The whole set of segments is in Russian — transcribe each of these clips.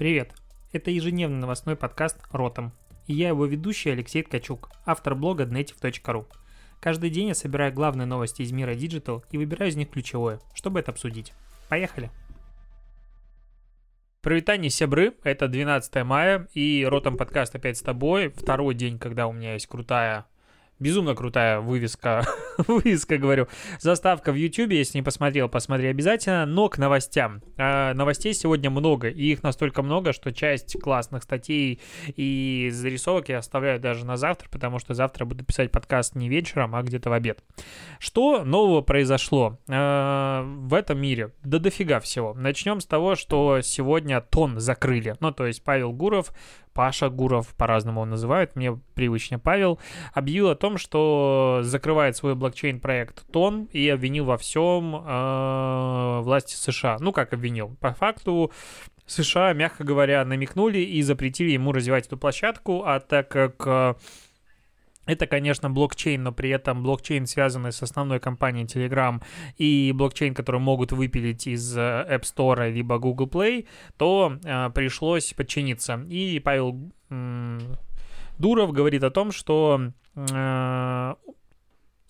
Привет! Это ежедневный новостной подкаст «Ротом». И я его ведущий Алексей Ткачук, автор блога Dnetiv.ru. Каждый день я собираю главные новости из мира Digital и выбираю из них ключевое, чтобы это обсудить. Поехали! Привитание, сябры, это 12 мая, и Ротом подкаст опять с тобой. Второй день, когда у меня есть крутая Безумно крутая вывеска, вывеска, говорю, заставка в YouTube, если не посмотрел, посмотри обязательно, но к новостям. А, новостей сегодня много, и их настолько много, что часть классных статей и зарисовок я оставляю даже на завтра, потому что завтра буду писать подкаст не вечером, а где-то в обед. Что нового произошло а, в этом мире? Да дофига всего. Начнем с того, что сегодня тон закрыли. Ну, то есть Павел Гуров Паша Гуров, по-разному он называют, мне привычнее Павел, объявил о том, что закрывает свой блокчейн-проект Тон и обвинил во всем э, власти США. Ну, как обвинил? По факту США, мягко говоря, намекнули и запретили ему развивать эту площадку, а так как это, конечно, блокчейн, но при этом блокчейн, связанный с основной компанией Telegram, и блокчейн, который могут выпилить из э, App Store либо Google Play, то э, пришлось подчиниться. И Павел э, Дуров говорит о том, что э,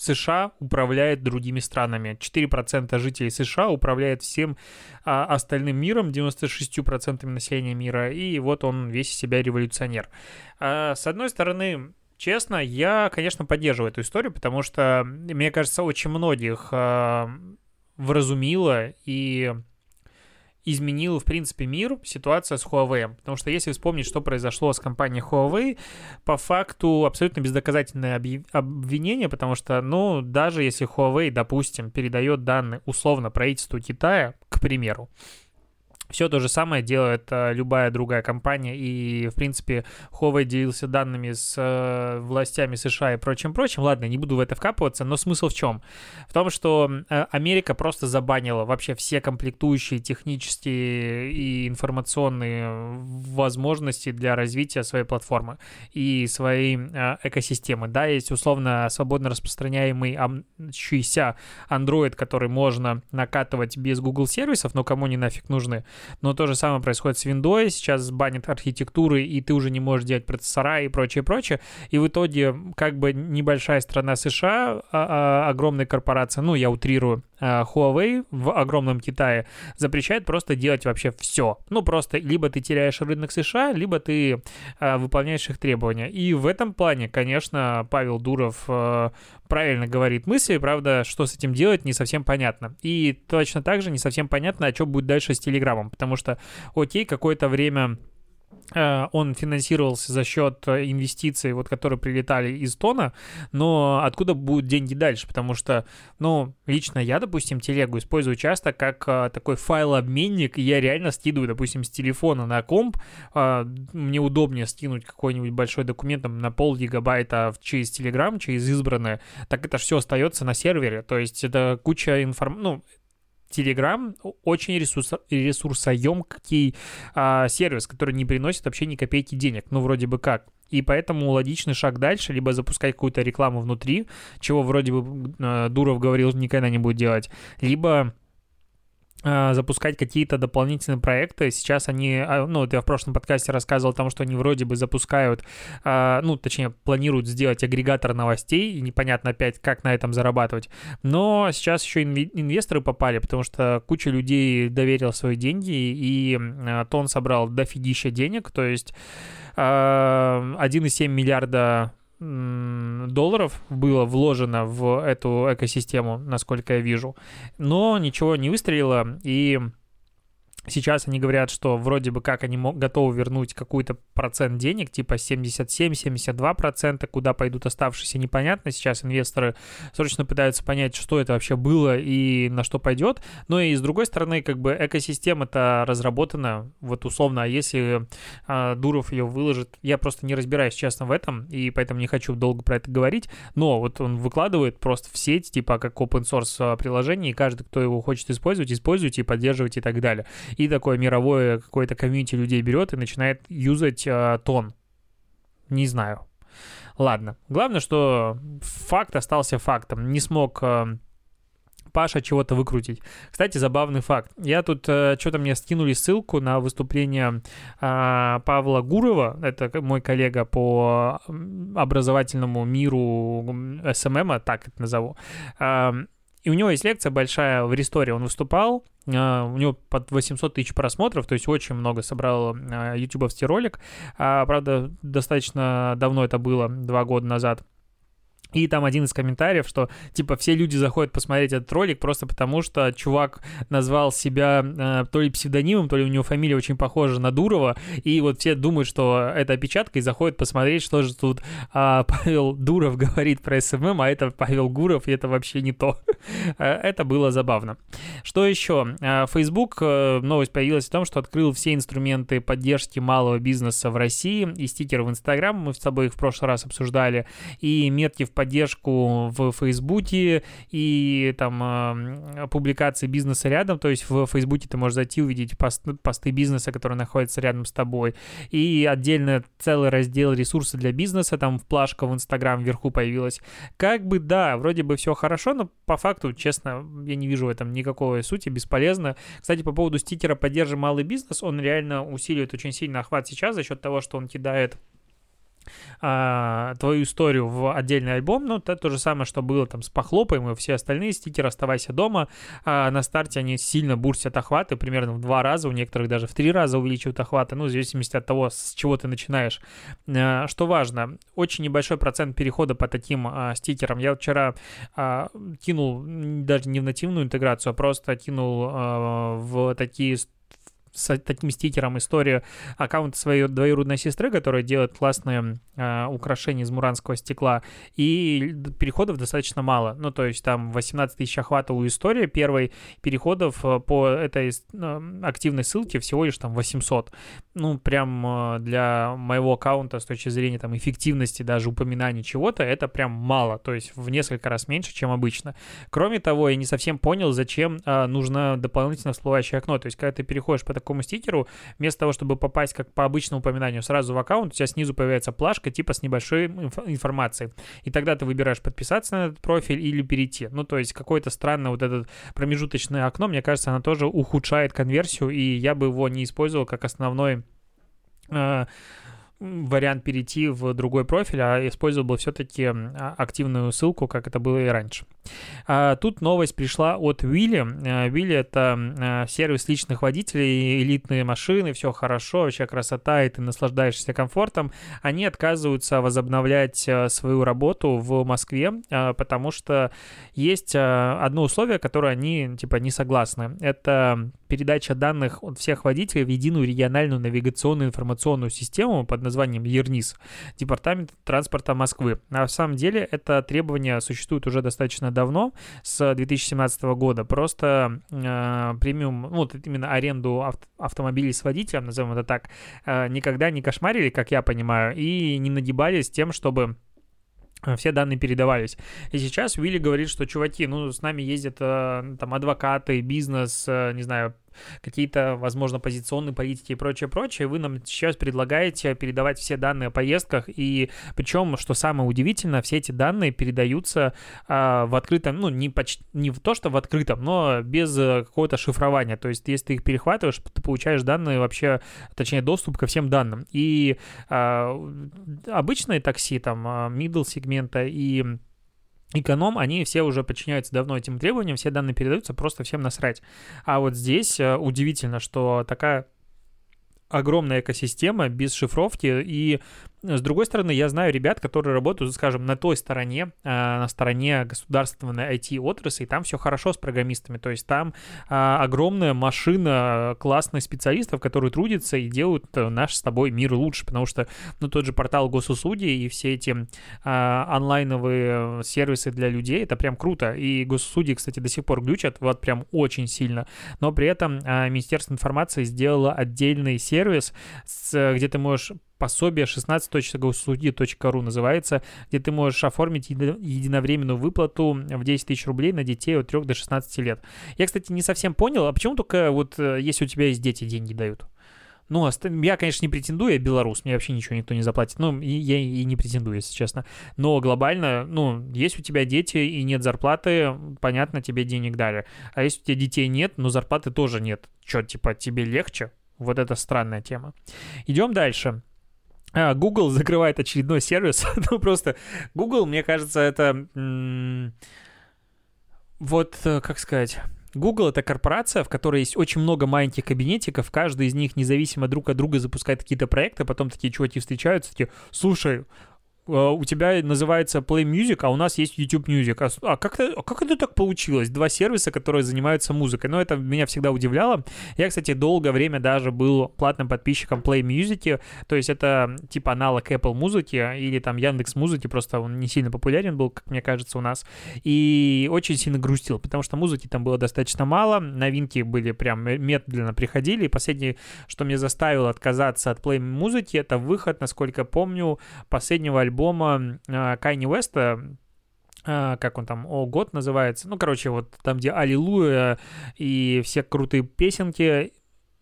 США управляет другими странами. 4% жителей США управляет всем а, остальным миром, 96% населения мира, и вот он весь себя революционер. А, с одной стороны, Честно, я, конечно, поддерживаю эту историю, потому что, мне кажется, очень многих э, вразумило и изменила, в принципе, мир ситуация с Huawei. Потому что если вспомнить, что произошло с компанией Huawei, по факту абсолютно бездоказательное обвинение, потому что, ну, даже если Huawei, допустим, передает данные условно правительству Китая, к примеру, все то же самое делает э, любая другая компания, и, в принципе, Huawei делился данными с э, властями США и прочим-прочим. Ладно, не буду в это вкапываться, но смысл в чем? В том, что э, Америка просто забанила вообще все комплектующие технические и информационные возможности для развития своей платформы и своей э, экосистемы. Да, есть условно свободно распространяемый ищущийся Android, который можно накатывать без Google сервисов, но кому они нафиг нужны. Но то же самое происходит с Windows, сейчас банят архитектуры, и ты уже не можешь делать процессора и прочее, прочее. И в итоге как бы небольшая страна США, а, а, огромная корпорация, ну, я утрирую, Huawei в огромном Китае запрещает просто делать вообще все. Ну, просто либо ты теряешь рынок США, либо ты а, выполняешь их требования. И в этом плане, конечно, Павел Дуров а, правильно говорит мысли, правда, что с этим делать, не совсем понятно. И точно так же не совсем понятно, а что будет дальше с Телеграмом, потому что, окей, какое-то время Э, он финансировался за счет э, инвестиций, вот, которые прилетали из Тона, но откуда будут деньги дальше? Потому что, ну, лично я, допустим, телегу использую часто как а, такой файлообменник, и я реально скидываю, допустим, с телефона на комп, а, мне удобнее скинуть какой-нибудь большой документ там, на пол гигабайта через Telegram, через избранное, так это все остается на сервере, то есть это куча информации, ну, Telegram очень ресурс, ресурсоемкий а, сервис, который не приносит вообще ни копейки денег, ну вроде бы как. И поэтому логичный шаг дальше, либо запускать какую-то рекламу внутри, чего вроде бы э, Дуров говорил никогда не будет делать, либо а, запускать какие-то дополнительные проекты. Сейчас они, а, ну, я в прошлом подкасте рассказывал о том, что они вроде бы запускают, а, ну, точнее, планируют сделать агрегатор новостей, и непонятно опять, как на этом зарабатывать. Но сейчас еще инвесторы попали, потому что куча людей доверила свои деньги, и Тон собрал дофигища денег, то есть 1,7 миллиарда долларов было вложено в эту экосистему, насколько я вижу, но ничего не выстрелило, и Сейчас они говорят, что вроде бы как они готовы вернуть какой-то процент денег, типа 77-72%, куда пойдут оставшиеся, непонятно. Сейчас инвесторы срочно пытаются понять, что это вообще было и на что пойдет. Но и с другой стороны, как бы экосистема-то разработана, вот условно, а если а, Дуров ее выложит, я просто не разбираюсь, честно, в этом, и поэтому не хочу долго про это говорить, но вот он выкладывает просто в сеть, типа как open source а, приложение, и каждый, кто его хочет использовать, используйте и поддерживайте и так далее и такое мировое какое-то комьюнити людей берет и начинает юзать э, тон. Не знаю. Ладно. Главное, что факт остался фактом. Не смог э, Паша чего-то выкрутить. Кстати, забавный факт. Я тут э, что-то мне скинули ссылку на выступление э, Павла Гурова, это мой коллега по образовательному миру SMM, так это назову. Э, и у него есть лекция большая в re:Store, он выступал, у него под 800 тысяч просмотров, то есть очень много собрал ютубовский ролик. Правда, достаточно давно это было, два года назад. И там один из комментариев, что типа все люди заходят посмотреть этот ролик просто потому, что чувак назвал себя э, то ли псевдонимом, то ли у него фамилия очень похожа на Дурова, и вот все думают, что это опечатка, и заходят посмотреть, что же тут э, Павел Дуров говорит про SMM, а это Павел Гуров, и это вообще не то. Э, это было забавно. Что еще? Э, Facebook, э, новость появилась в том, что открыл все инструменты поддержки малого бизнеса в России, и стикеры в Инстаграм, мы с тобой их в прошлый раз обсуждали, и метки в поддержку в Фейсбуке и там э, публикации бизнеса рядом, то есть в Фейсбуке ты можешь зайти увидеть пост, посты бизнеса, которые находятся рядом с тобой, и отдельно целый раздел ресурсы для бизнеса, там в плашка в Инстаграм вверху появилась. Как бы, да, вроде бы все хорошо, но по факту, честно, я не вижу в этом никакой сути, бесполезно. Кстати, по поводу стикера «Поддержи малый бизнес», он реально усиливает очень сильно охват сейчас за счет того, что он кидает а, твою историю в отдельный альбом, ну, это то же самое, что было там с Похлопаем и все остальные стикеры «Оставайся дома». А, на старте они сильно бурстят охваты, примерно в два раза, у некоторых даже в три раза увеличивают охваты, ну, в зависимости от того, с чего ты начинаешь. А, что важно, очень небольшой процент перехода по таким а, стикерам. Я вчера а, кинул даже не в нативную интеграцию, а просто кинул а, в такие с таким стикером историю аккаунта своей двоюродной сестры, которая делает классные э, украшения из муранского стекла, и переходов достаточно мало. Ну, то есть там 18 тысяч охвата у истории первой, переходов э, по этой э, активной ссылке всего лишь там 800. Ну, прям э, для моего аккаунта с точки зрения там эффективности даже упоминания чего-то, это прям мало, то есть в несколько раз меньше, чем обычно. Кроме того, я не совсем понял, зачем э, нужно дополнительно всплывающее окно, то есть когда ты переходишь по такому стикеру, вместо того, чтобы попасть как по обычному упоминанию сразу в аккаунт, у тебя снизу появляется плашка типа с небольшой инф- информацией. И тогда ты выбираешь подписаться на этот профиль или перейти. Ну, то есть какое-то странное вот это промежуточное окно, мне кажется, оно тоже ухудшает конверсию, и я бы его не использовал как основной э, вариант перейти в другой профиль, а использовал бы все-таки а, активную ссылку, как это было и раньше. А, тут новость пришла от Вилли. А, Вилли — это а, сервис личных водителей, элитные машины, все хорошо, вообще красота, и ты наслаждаешься комфортом. Они отказываются возобновлять свою работу в Москве, потому что есть одно условие, которое они типа не согласны. Это передача данных от всех водителей в единую региональную навигационную информационную систему под названием ЕРНИС, Департамент транспорта Москвы. На самом деле это требование существует уже достаточно давно, с 2017 года. Просто э, премиум, ну, вот именно аренду авто, автомобилей с водителем, назовем это так, э, никогда не кошмарили, как я понимаю, и не нагибались тем, чтобы Э, все данные передавались. И сейчас Уилли говорит, что, чуваки, ну, с нами ездят э, там адвокаты, бизнес, э, не знаю, какие-то, возможно, позиционные политики и прочее, прочее, вы нам сейчас предлагаете передавать все данные о поездках, и причем, что самое удивительное, все эти данные передаются а, в открытом, ну, не, почти, не в то, что в открытом, но без э, какого-то шифрования, то есть если ты их перехватываешь, ты получаешь данные вообще, точнее, доступ ко всем данным, и а, обычные такси, там, а, middle сегмента и эконом, они все уже подчиняются давно этим требованиям, все данные передаются, просто всем насрать. А вот здесь э, удивительно, что такая огромная экосистема без шифровки и с другой стороны, я знаю ребят, которые работают, скажем, на той стороне, а, на стороне государственной IT-отрасли, и там все хорошо с программистами, то есть там а, огромная машина классных специалистов, которые трудятся и делают э, наш с тобой мир лучше, потому что, ну, тот же портал госуслуги и все эти онлайновые сервисы для людей, это прям круто, и госуслуги, кстати, до сих пор глючат, вот прям очень сильно, но при этом Министерство информации сделало отдельный сервис, где ты можешь пособие 16.госуслуги.ру называется, где ты можешь оформить единовременную выплату в 10 тысяч рублей на детей от 3 до 16 лет. Я, кстати, не совсем понял, а почему только вот э, если у тебя есть дети, деньги дают? Ну, я, конечно, не претендую, я белорус, мне вообще ничего никто не заплатит. Ну, и, я и не претендую, если честно. Но глобально, ну, есть у тебя дети и нет зарплаты, понятно, тебе денег дали. А если у тебя детей нет, но зарплаты тоже нет. Что, типа, тебе легче? Вот это странная тема. Идем дальше. А, Google закрывает очередной сервис. ну, просто Google, мне кажется, это... вот, э, как сказать... Google — это корпорация, в которой есть очень много маленьких кабинетиков, каждый из них независимо друг от друга запускает какие-то проекты, потом такие чуваки встречаются, такие, слушай, у тебя называется Play Music, а у нас есть YouTube Music. А, а как, а как это так получилось? Два сервиса, которые занимаются музыкой. Но это меня всегда удивляло. Я, кстати, долгое время даже был платным подписчиком Play Music, то есть это типа аналог Apple музыки или там Яндекс музыки, просто он не сильно популярен был, как мне кажется, у нас. И очень сильно грустил, потому что музыки там было достаточно мало, новинки были прям медленно приходили, и последнее, что мне заставило отказаться от Play музыки, это выход, насколько помню, последнего альбома альбома э, Кайни Уэста, э, как он там, О, год называется, ну, короче, вот там, где Аллилуйя и все крутые песенки,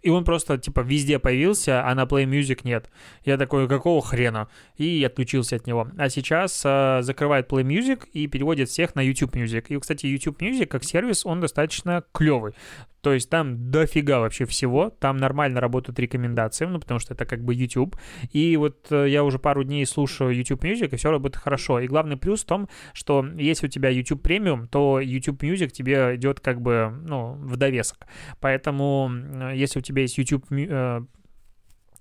и он просто, типа, везде появился, а на Play Music нет. Я такой, какого хрена? И отключился от него. А сейчас э, закрывает Play Music и переводит всех на YouTube Music. И, кстати, YouTube Music как сервис, он достаточно клевый. То есть там дофига вообще всего, там нормально работают рекомендации, ну, потому что это как бы YouTube. И вот э, я уже пару дней слушаю YouTube Music, и все работает хорошо. И главный плюс в том, что если у тебя YouTube премиум, то YouTube Music тебе идет как бы, ну, в довесок. Поэтому, если у тебя есть YouTube э,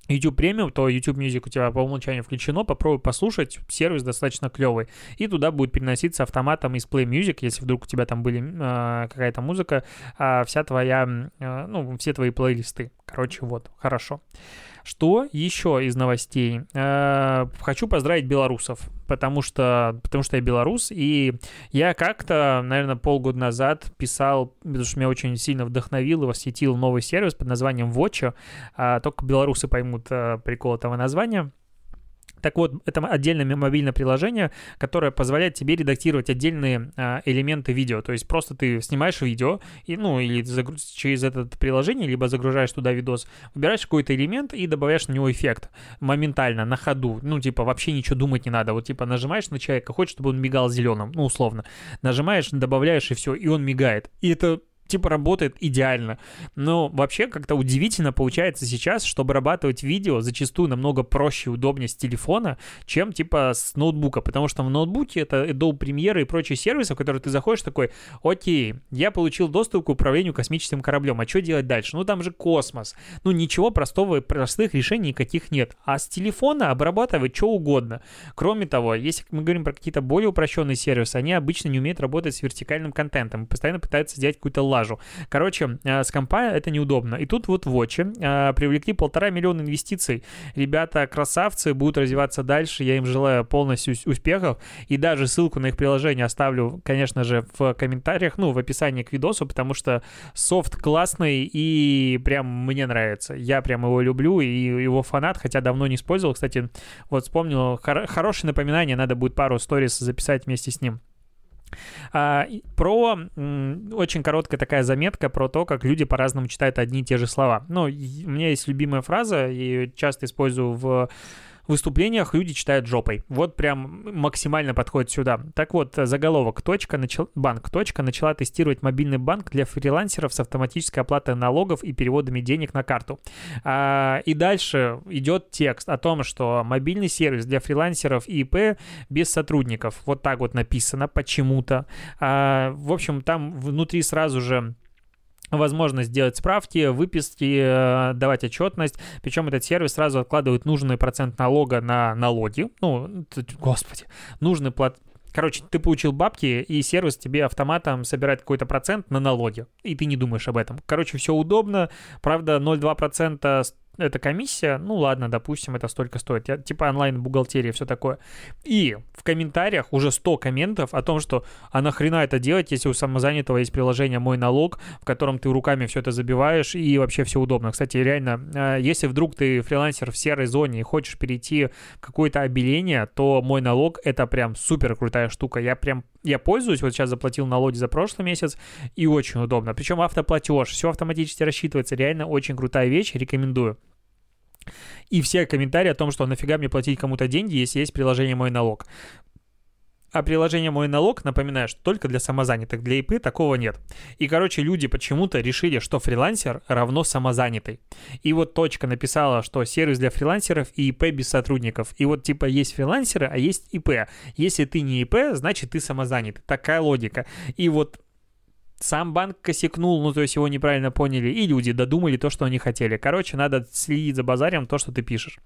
YouTube Premium, то YouTube Music у тебя по умолчанию включено, попробуй послушать, сервис достаточно клевый. И туда будет переноситься автоматом из Play Music, если вдруг у тебя там были э, какая-то музыка, э, вся твоя, э, ну, все твои плейлисты. Короче, вот, хорошо. Что еще из новостей? Э, хочу поздравить белорусов, потому что, потому что я белорус, и я как-то, наверное, полгода назад писал, потому что меня очень сильно вдохновил и восхитил новый сервис под названием Watch. А, только белорусы поймут э, прикол этого названия. Так вот, это отдельное мобильное приложение, которое позволяет тебе редактировать отдельные а, элементы видео. То есть просто ты снимаешь видео, и, ну, или загруз... через это приложение, либо загружаешь туда видос, выбираешь какой-то элемент и добавляешь на него эффект моментально, на ходу. Ну, типа, вообще ничего думать не надо. Вот, типа, нажимаешь на человека, хочешь, чтобы он мигал зеленым, ну, условно. Нажимаешь, добавляешь, и все, и он мигает. И это типа работает идеально. Но вообще как-то удивительно получается сейчас, что обрабатывать видео зачастую намного проще и удобнее с телефона, чем типа с ноутбука, потому что в ноутбуке это Adobe Premiere и прочие сервисы, в которые ты заходишь такой, окей, я получил доступ к управлению космическим кораблем, а что делать дальше? Ну там же космос. Ну ничего простого, простых решений никаких нет. А с телефона обрабатывать что угодно. Кроме того, если мы говорим про какие-то более упрощенные сервисы, они обычно не умеют работать с вертикальным контентом, постоянно пытаются сделать какую-то лажу. Короче, э, с компа это неудобно. И тут вот Watch э, привлекли полтора миллиона инвестиций. Ребята красавцы, будут развиваться дальше. Я им желаю полностью успехов. И даже ссылку на их приложение оставлю, конечно же, в комментариях, ну, в описании к видосу, потому что софт классный и прям мне нравится. Я прям его люблю и его фанат, хотя давно не использовал. Кстати, вот вспомнил, хор- хорошее напоминание, надо будет пару сторис записать вместе с ним. А, про очень короткая такая заметка про то, как люди по-разному читают одни и те же слова. Ну, у меня есть любимая фраза, и часто использую в выступлениях люди читают жопой. Вот прям максимально подходит сюда. Так вот, заголовок. Точка, начал... Банк. Точка начала тестировать мобильный банк для фрилансеров с автоматической оплатой налогов и переводами денег на карту. А, и дальше идет текст о том, что мобильный сервис для фрилансеров и ИП без сотрудников. Вот так вот написано почему-то. А, в общем, там внутри сразу же возможность делать справки, выписки, э, давать отчетность. Причем этот сервис сразу откладывает нужный процент налога на налоги. Ну, господи, нужный плат... Короче, ты получил бабки, и сервис тебе автоматом собирает какой-то процент на налоги, и ты не думаешь об этом. Короче, все удобно. Правда, 0,2% эта комиссия, ну ладно, допустим, это столько стоит. Я, типа онлайн-бухгалтерия, все такое. И в комментариях уже 100 комментов о том, что а нахрена это делать, если у самозанятого есть приложение «Мой налог», в котором ты руками все это забиваешь, и вообще все удобно. Кстати, реально, а, если вдруг ты фрилансер в серой зоне и хочешь перейти в какое-то обеление, то «Мой налог» — это прям супер крутая штука. Я прям, я пользуюсь, вот сейчас заплатил налоги за прошлый месяц, и очень удобно. Причем автоплатеж, все автоматически рассчитывается, реально очень крутая вещь, рекомендую. И все комментарии о том, что нафига мне платить кому-то деньги, если есть приложение «Мой налог». А приложение «Мой налог», напоминаю, что только для самозанятых, для ИП такого нет. И, короче, люди почему-то решили, что фрилансер равно самозанятый. И вот точка написала, что сервис для фрилансеров и ИП без сотрудников. И вот типа есть фрилансеры, а есть ИП. Если ты не ИП, значит ты самозанятый. Такая логика. И вот сам банк косякнул, ну, то есть его неправильно поняли, и люди додумали то, что они хотели. Короче, надо следить за базарем то, что ты пишешь.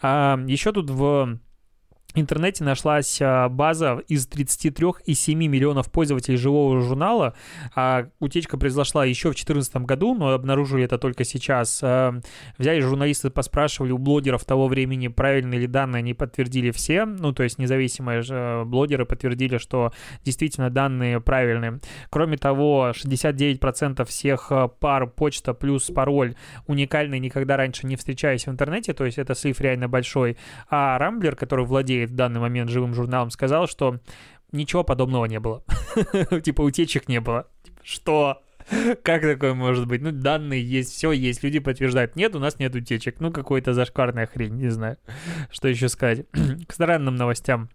А, еще тут в интернете нашлась а, база из 33,7 миллионов пользователей живого журнала. А утечка произошла еще в 2014 году, но обнаружили это только сейчас. А, взяли журналисты, поспрашивали у блогеров того времени, правильные ли данные, они подтвердили все. Ну, то есть независимые блогеры подтвердили, что действительно данные правильные. Кроме того, 69% всех пар почта плюс пароль уникальный, никогда раньше не встречаясь в интернете, то есть это слив реально большой. А Рамблер, который владеет в данный момент живым журналом, сказал, что ничего подобного не было. Типа утечек не было. Типа, что? Как такое может быть? Ну, данные есть, все есть, люди подтверждают. Нет, у нас нет утечек. Ну, какой-то зашкварная хрень, не знаю, что еще сказать. К странным новостям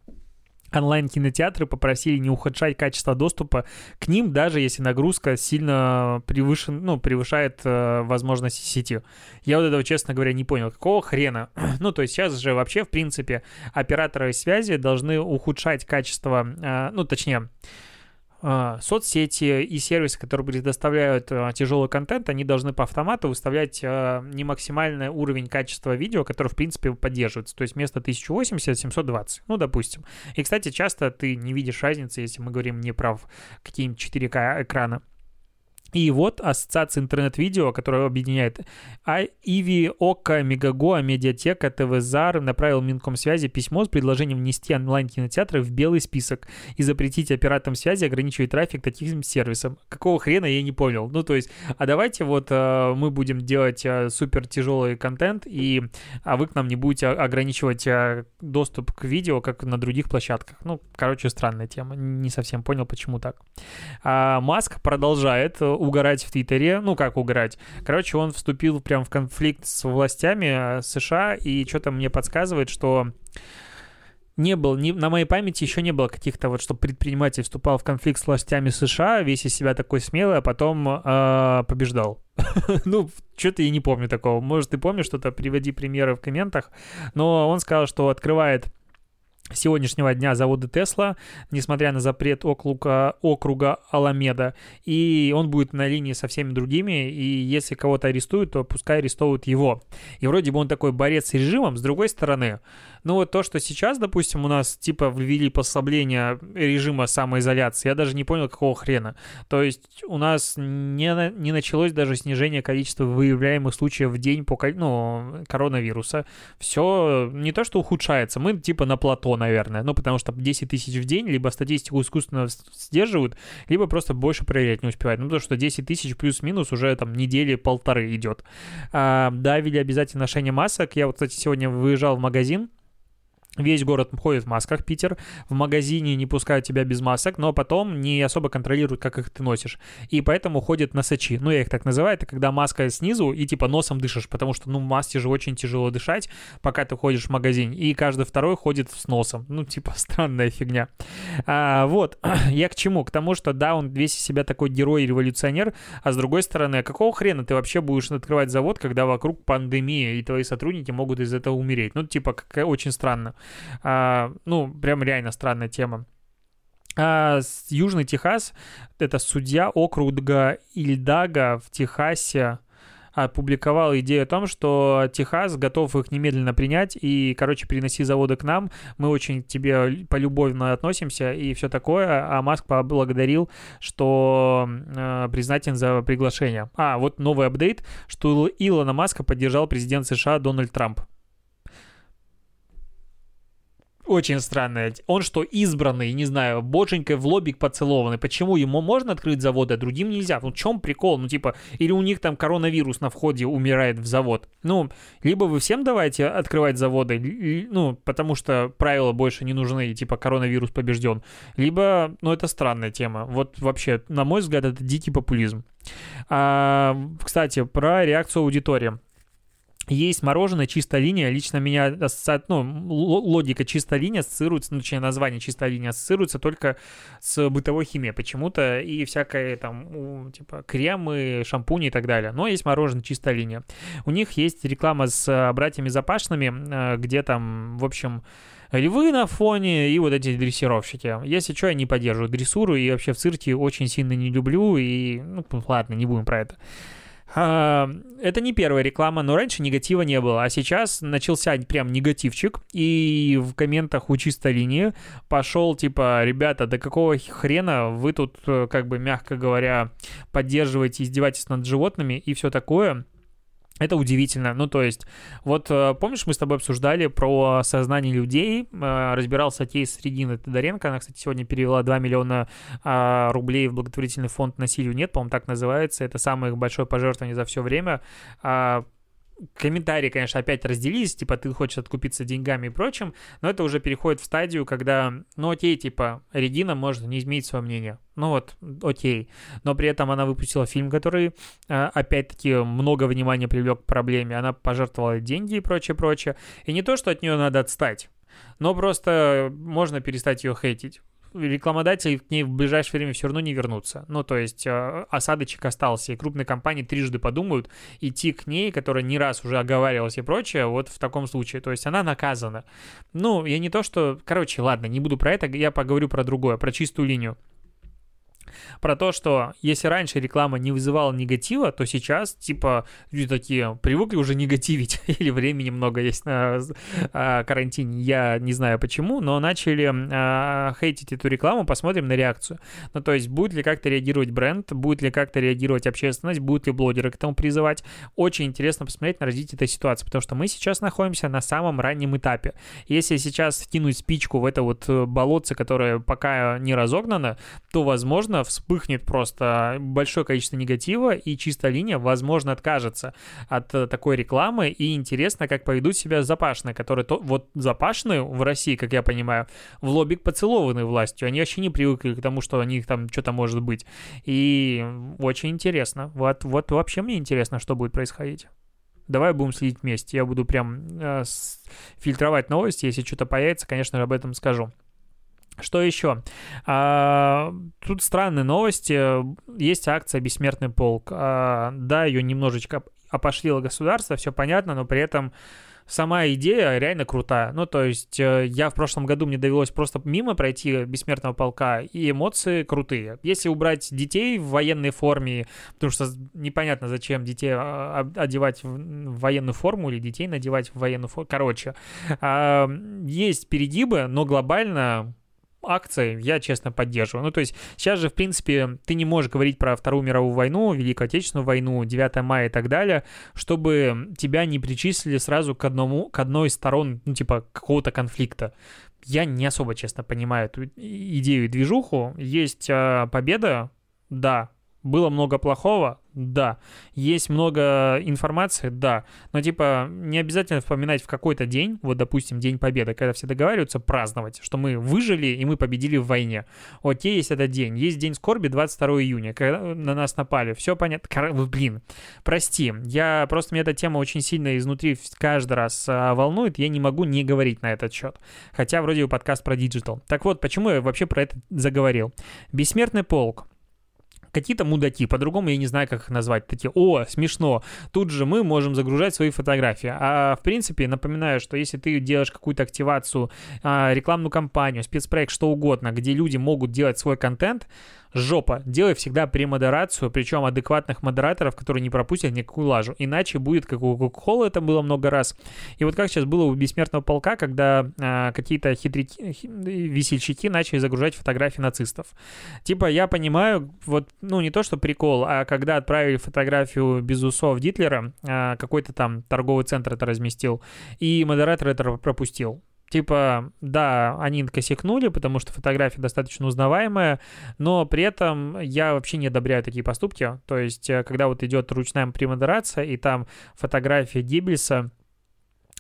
онлайн-кинотеатры попросили не ухудшать качество доступа к ним, даже если нагрузка сильно превышен, ну, превышает э, возможности сети. Я вот этого, честно говоря, не понял. Какого хрена? ну, то есть сейчас же вообще, в принципе, операторы связи должны ухудшать качество, э, ну, точнее, соцсети и сервисы, которые предоставляют а, тяжелый контент, они должны по автомату выставлять а, не максимальный уровень качества видео, который, в принципе, поддерживается. То есть вместо 1080 720, ну, допустим. И, кстати, часто ты не видишь разницы, если мы говорим не про какие-нибудь 4К экрана. И вот ассоциация интернет-видео, которая объединяет Иви, ОККО, Мегаго, Медиатека, ТВЗАР, направил Минкомсвязи письмо с предложением внести онлайн-кинотеатры в белый список и запретить операторам связи ограничивать трафик таким сервисам. Какого хрена, я не понял. Ну, то есть, а давайте вот э, мы будем делать э, супер тяжелый контент, и, а вы к нам не будете ограничивать э, доступ к видео, как на других площадках. Ну, короче, странная тема. Не совсем понял, почему так. А Маск продолжает угорать в Твиттере. Ну, как угорать? Короче, он вступил прям в конфликт с властями э, США, и что-то мне подсказывает, что не было, не, на моей памяти еще не было каких-то вот, чтобы предприниматель вступал в конфликт с властями США, весь из себя такой смелый, а потом э, побеждал. ну, что-то я не помню такого. Может, ты помнишь что-то, приводи примеры в комментах. Но он сказал, что открывает сегодняшнего дня заводы Тесла, несмотря на запрет округа, округа Аламеда, и он будет на линии со всеми другими, и если кого-то арестуют, то пускай арестовывают его. И вроде бы он такой борец с режимом, с другой стороны, ну вот то, что сейчас, допустим, у нас типа ввели послабление режима самоизоляции, я даже не понял, какого хрена. То есть у нас не, не началось даже снижение количества выявляемых случаев в день по ну, коронавируса. Все не то, что ухудшается, мы типа на плато, наверное. Ну, потому что 10 тысяч в день, либо статистику искусственно сдерживают, либо просто больше проверять не успевают. Ну, потому что 10 тысяч плюс-минус уже там недели полторы идет. А, да, ввели обязательно ношение масок. Я вот, кстати, сегодня выезжал в магазин, Весь город ходит в масках, Питер. В магазине не пускают тебя без масок, но потом не особо контролируют, как их ты носишь. И поэтому ходят носачи. Ну, я их так называю. Это когда маска снизу и типа носом дышишь, потому что, ну, маске же очень тяжело дышать, пока ты ходишь в магазин. И каждый второй ходит с носом. Ну, типа, странная фигня. А, вот. я к чему? К тому, что да, он весь из себя такой герой и революционер, а с другой стороны, какого хрена ты вообще будешь открывать завод, когда вокруг пандемия, и твои сотрудники могут из этого умереть? Ну, типа, как, очень странно. А, ну, прям реально странная тема. А, Южный Техас, это судья округа Ильдага в Техасе, опубликовал идею о том, что Техас готов их немедленно принять и, короче, переноси заводы к нам. Мы очень к тебе полюбовно относимся и все такое. А Маск поблагодарил, что э, признателен за приглашение. А, вот новый апдейт, что Илона Маска поддержал президент США Дональд Трамп очень странное. Он что, избранный, не знаю, боженькой в лобик поцелованный. Почему ему можно открыть завод, а другим нельзя? Ну, в чем прикол? Ну, типа, или у них там коронавирус на входе умирает в завод. Ну, либо вы всем давайте открывать заводы, ну, потому что правила больше не нужны, и типа коронавирус побежден. Либо, ну, это странная тема. Вот вообще, на мой взгляд, это дикий популизм. А, кстати, про реакцию аудитории. Есть мороженое чистая линия. Лично меня ну, логика чистая линия ассоциируется, ну, точнее, название чистая линия ассоциируется только с бытовой химией почему-то и всякое там, типа, кремы, шампуни и так далее. Но есть мороженое чистая линия. У них есть реклама с э, братьями Запашными, э, где там, в общем, львы на фоне и вот эти дрессировщики. Если что, я не поддерживаю дрессуру и вообще в цирке очень сильно не люблю и, ну, ладно, не будем про это. Это не первая реклама, но раньше негатива не было, а сейчас начался прям негативчик, и в комментах у чистой линии пошел типа, ребята, да какого хрена вы тут, э, как бы, мягко говоря, поддерживаете издевательство над животными и все такое, это удивительно. Ну, то есть, вот э, помнишь, мы с тобой обсуждали про сознание людей, э, разбирал статей с Региной Тодоренко, она, кстати, сегодня перевела 2 миллиона а, рублей в благотворительный фонд «Насилию нет», по-моему, так называется, это самое большое пожертвование за все время, а, комментарии, конечно, опять разделились, типа, ты хочешь откупиться деньгами и прочим, но это уже переходит в стадию, когда, ну, окей, типа, Регина может не изменить свое мнение, ну вот, окей, но при этом она выпустила фильм, который, а, опять-таки, много внимания привлек к проблеме, она пожертвовала деньги и прочее, прочее, и не то, что от нее надо отстать, но просто можно перестать ее хейтить рекламодатели к ней в ближайшее время все равно не вернутся. Ну, то есть э, осадочек остался, и крупные компании трижды подумают идти к ней, которая не раз уже оговаривалась и прочее, вот в таком случае. То есть она наказана. Ну, я не то, что... Короче, ладно, не буду про это, я поговорю про другое, про чистую линию про то, что если раньше реклама не вызывала негатива, то сейчас, типа, люди такие привыкли уже негативить, или времени много есть на а, карантине, я не знаю почему, но начали а, хейтить эту рекламу, посмотрим на реакцию. Ну, то есть, будет ли как-то реагировать бренд, будет ли как-то реагировать общественность, будут ли блогеры к этому призывать. Очень интересно посмотреть на развитие этой ситуации, потому что мы сейчас находимся на самом раннем этапе. Если сейчас вкинуть спичку в это вот э, болотце, которое пока не разогнано, то, возможно, вспыхнет просто большое количество негатива, и чистая линия, возможно, откажется от э, такой рекламы. И интересно, как поведут себя запашные, которые то, вот запашные в России, как я понимаю, в лобик поцелованы властью. Они вообще не привыкли к тому, что у них там что-то может быть. И очень интересно. Вот, вот вообще мне интересно, что будет происходить. Давай будем следить вместе. Я буду прям э, фильтровать новости. Если что-то появится, конечно же, об этом скажу. Что еще? А, тут странные новости. Есть акция «Бессмертный полк». А, да, ее немножечко опошлило государство, все понятно, но при этом сама идея реально крутая. Ну, то есть э, я в прошлом году, мне довелось просто мимо пройти «Бессмертного полка», и эмоции крутые. Если убрать детей в военной форме, потому что непонятно, зачем детей а, одевать в военную форму или детей надевать в военную форму. Короче, есть перегибы, но глобально акции я, честно, поддерживаю. Ну, то есть сейчас же, в принципе, ты не можешь говорить про Вторую мировую войну, Великую Отечественную войну, 9 мая и так далее, чтобы тебя не причислили сразу к одному, к одной из сторон, ну, типа, какого-то конфликта. Я не особо, честно, понимаю эту идею и движуху. Есть э, победа, да, было много плохого, да. Есть много информации, да. Но, типа, не обязательно вспоминать в какой-то день, вот, допустим, День Победы, когда все договариваются праздновать, что мы выжили и мы победили в войне. Окей, есть этот день. Есть День скорби 22 июня, когда на нас напали. Все понятно. Кор... Блин, прости. Я просто, мне эта тема очень сильно изнутри каждый раз а, волнует. Я не могу не говорить на этот счет. Хотя вроде бы подкаст про диджитал. Так вот, почему я вообще про это заговорил? Бессмертный полк какие-то мудаки, по-другому я не знаю, как их назвать, такие, о, смешно, тут же мы можем загружать свои фотографии. А в принципе, напоминаю, что если ты делаешь какую-то активацию, а, рекламную кампанию, спецпроект, что угодно, где люди могут делать свой контент, жопа. Делай всегда премодерацию, причем адекватных модераторов, которые не пропустят никакую лажу. Иначе будет, как у Кока-Колы это было много раз. И вот как сейчас было у Бессмертного полка, когда а, какие-то хитряки, весельчаки начали загружать фотографии нацистов. Типа, я понимаю, вот, ну, не то, что прикол, а когда отправили фотографию без усов Дитлера, а, какой-то там торговый центр это разместил, и модератор это пропустил. Типа, да, они косякнули, потому что фотография достаточно узнаваемая, но при этом я вообще не одобряю такие поступки. То есть, э, когда вот идет ручная премодерация, и там фотография Гиббельса,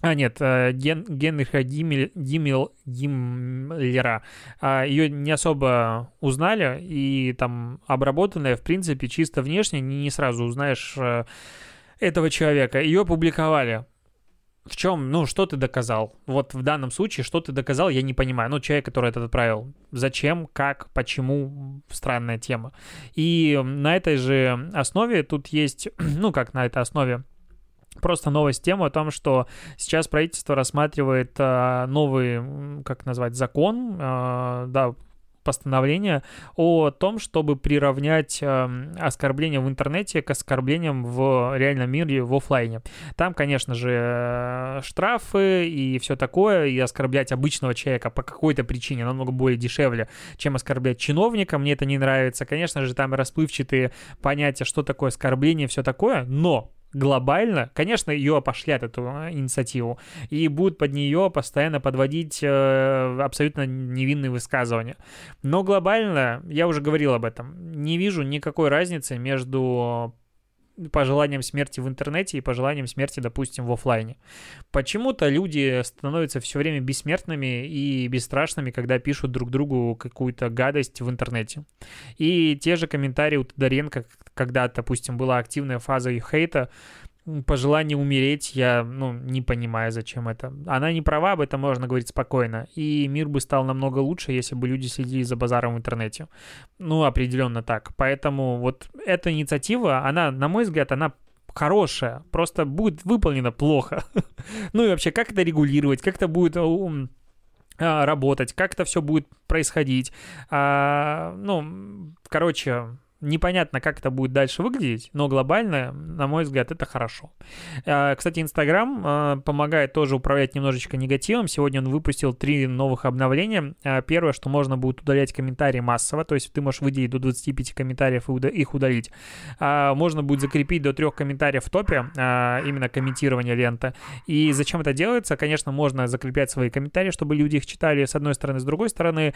а, нет, э, Ген, Генриха Гиммель, Гиммел, Гиммлера. А, Ее не особо узнали, и там обработанная, в принципе, чисто внешне, не сразу узнаешь э, этого человека. Ее публиковали в чем, ну, что ты доказал? Вот в данном случае, что ты доказал, я не понимаю. Ну, человек, который это отправил, зачем, как, почему, странная тема. И на этой же основе тут есть, ну, как на этой основе, Просто новость тему о том, что сейчас правительство рассматривает э, новый, как назвать, закон, э, да, постановление о том, чтобы приравнять э, оскорбления в интернете к оскорблениям в реальном мире в офлайне. Там, конечно же, э, штрафы и все такое, и оскорблять обычного человека по какой-то причине намного более дешевле, чем оскорблять чиновника. Мне это не нравится. Конечно же, там расплывчатые понятия, что такое оскорбление, все такое, но глобально, конечно, ее опошлят, эту а, инициативу, и будут под нее постоянно подводить э, абсолютно невинные высказывания. Но глобально, я уже говорил об этом, не вижу никакой разницы между пожеланием смерти в интернете и пожеланием смерти, допустим, в офлайне. Почему-то люди становятся все время бессмертными и бесстрашными, когда пишут друг другу какую-то гадость в интернете. И те же комментарии у Тодоренко, когда, допустим, была активная фаза их хейта, пожелание умереть, я, ну, не понимаю, зачем это. Она не права, об этом можно говорить спокойно. И мир бы стал намного лучше, если бы люди следили за базаром в интернете. Ну, определенно так. Поэтому вот эта инициатива, она, на мой взгляд, она хорошая, просто будет выполнена плохо. ну и вообще, как это регулировать, как это будет а, работать, как это все будет происходить. А, ну, короче, Непонятно, как это будет дальше выглядеть, но глобально, на мой взгляд, это хорошо. А, кстати, Инстаграм а, помогает тоже управлять немножечко негативом. Сегодня он выпустил три новых обновления. А, первое, что можно будет удалять комментарии массово, то есть ты можешь выделить до 25 комментариев и их удалить. Можно будет закрепить до трех комментариев в топе, именно комментирование ленты. И зачем это делается? Конечно, можно закреплять свои комментарии, чтобы люди их читали с одной стороны, с другой стороны.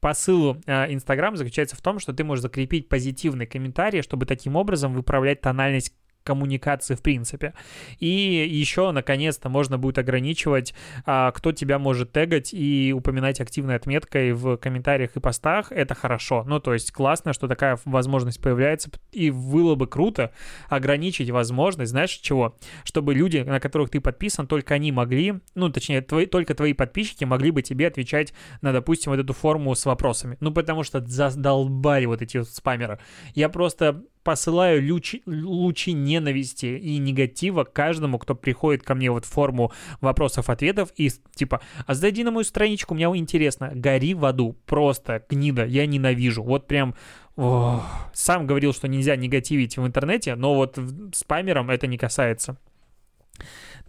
Посыл Инстаграм заключается в том, что ты можешь закрепить позитив позитивный комментарий, чтобы таким образом выправлять тональность коммуникации в принципе. И еще, наконец-то, можно будет ограничивать, а, кто тебя может тегать и упоминать активной отметкой в комментариях и постах. Это хорошо. Ну, то есть классно, что такая возможность появляется. И было бы круто ограничить возможность, знаешь, чего? Чтобы люди, на которых ты подписан, только они могли, ну, точнее, твои, только твои подписчики могли бы тебе отвечать на, допустим, вот эту форму с вопросами. Ну, потому что задолбали вот эти спамеры. Я просто посылаю лучи, лучи ненависти и негатива каждому, кто приходит ко мне вот в форму вопросов-ответов и типа, а зайди на мою страничку, мне интересно, гори в аду, просто гнида, я ненавижу, вот прям о, сам говорил, что нельзя негативить в интернете, но вот спамером это не касается.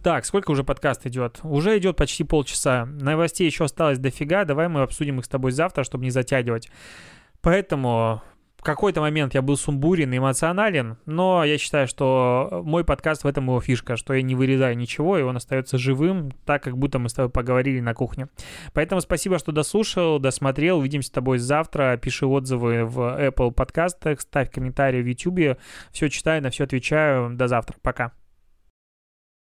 Так, сколько уже подкаст идет? Уже идет почти полчаса. Новостей еще осталось дофига. Давай мы обсудим их с тобой завтра, чтобы не затягивать. Поэтому в какой-то момент я был сумбурен и эмоционален, но я считаю, что мой подкаст в этом его фишка, что я не вырезаю ничего, и он остается живым, так как будто мы с тобой поговорили на кухне. Поэтому спасибо, что дослушал, досмотрел. Увидимся с тобой завтра. Пиши отзывы в Apple подкастах, ставь комментарии в YouTube. Все читаю, на все отвечаю. До завтра. Пока.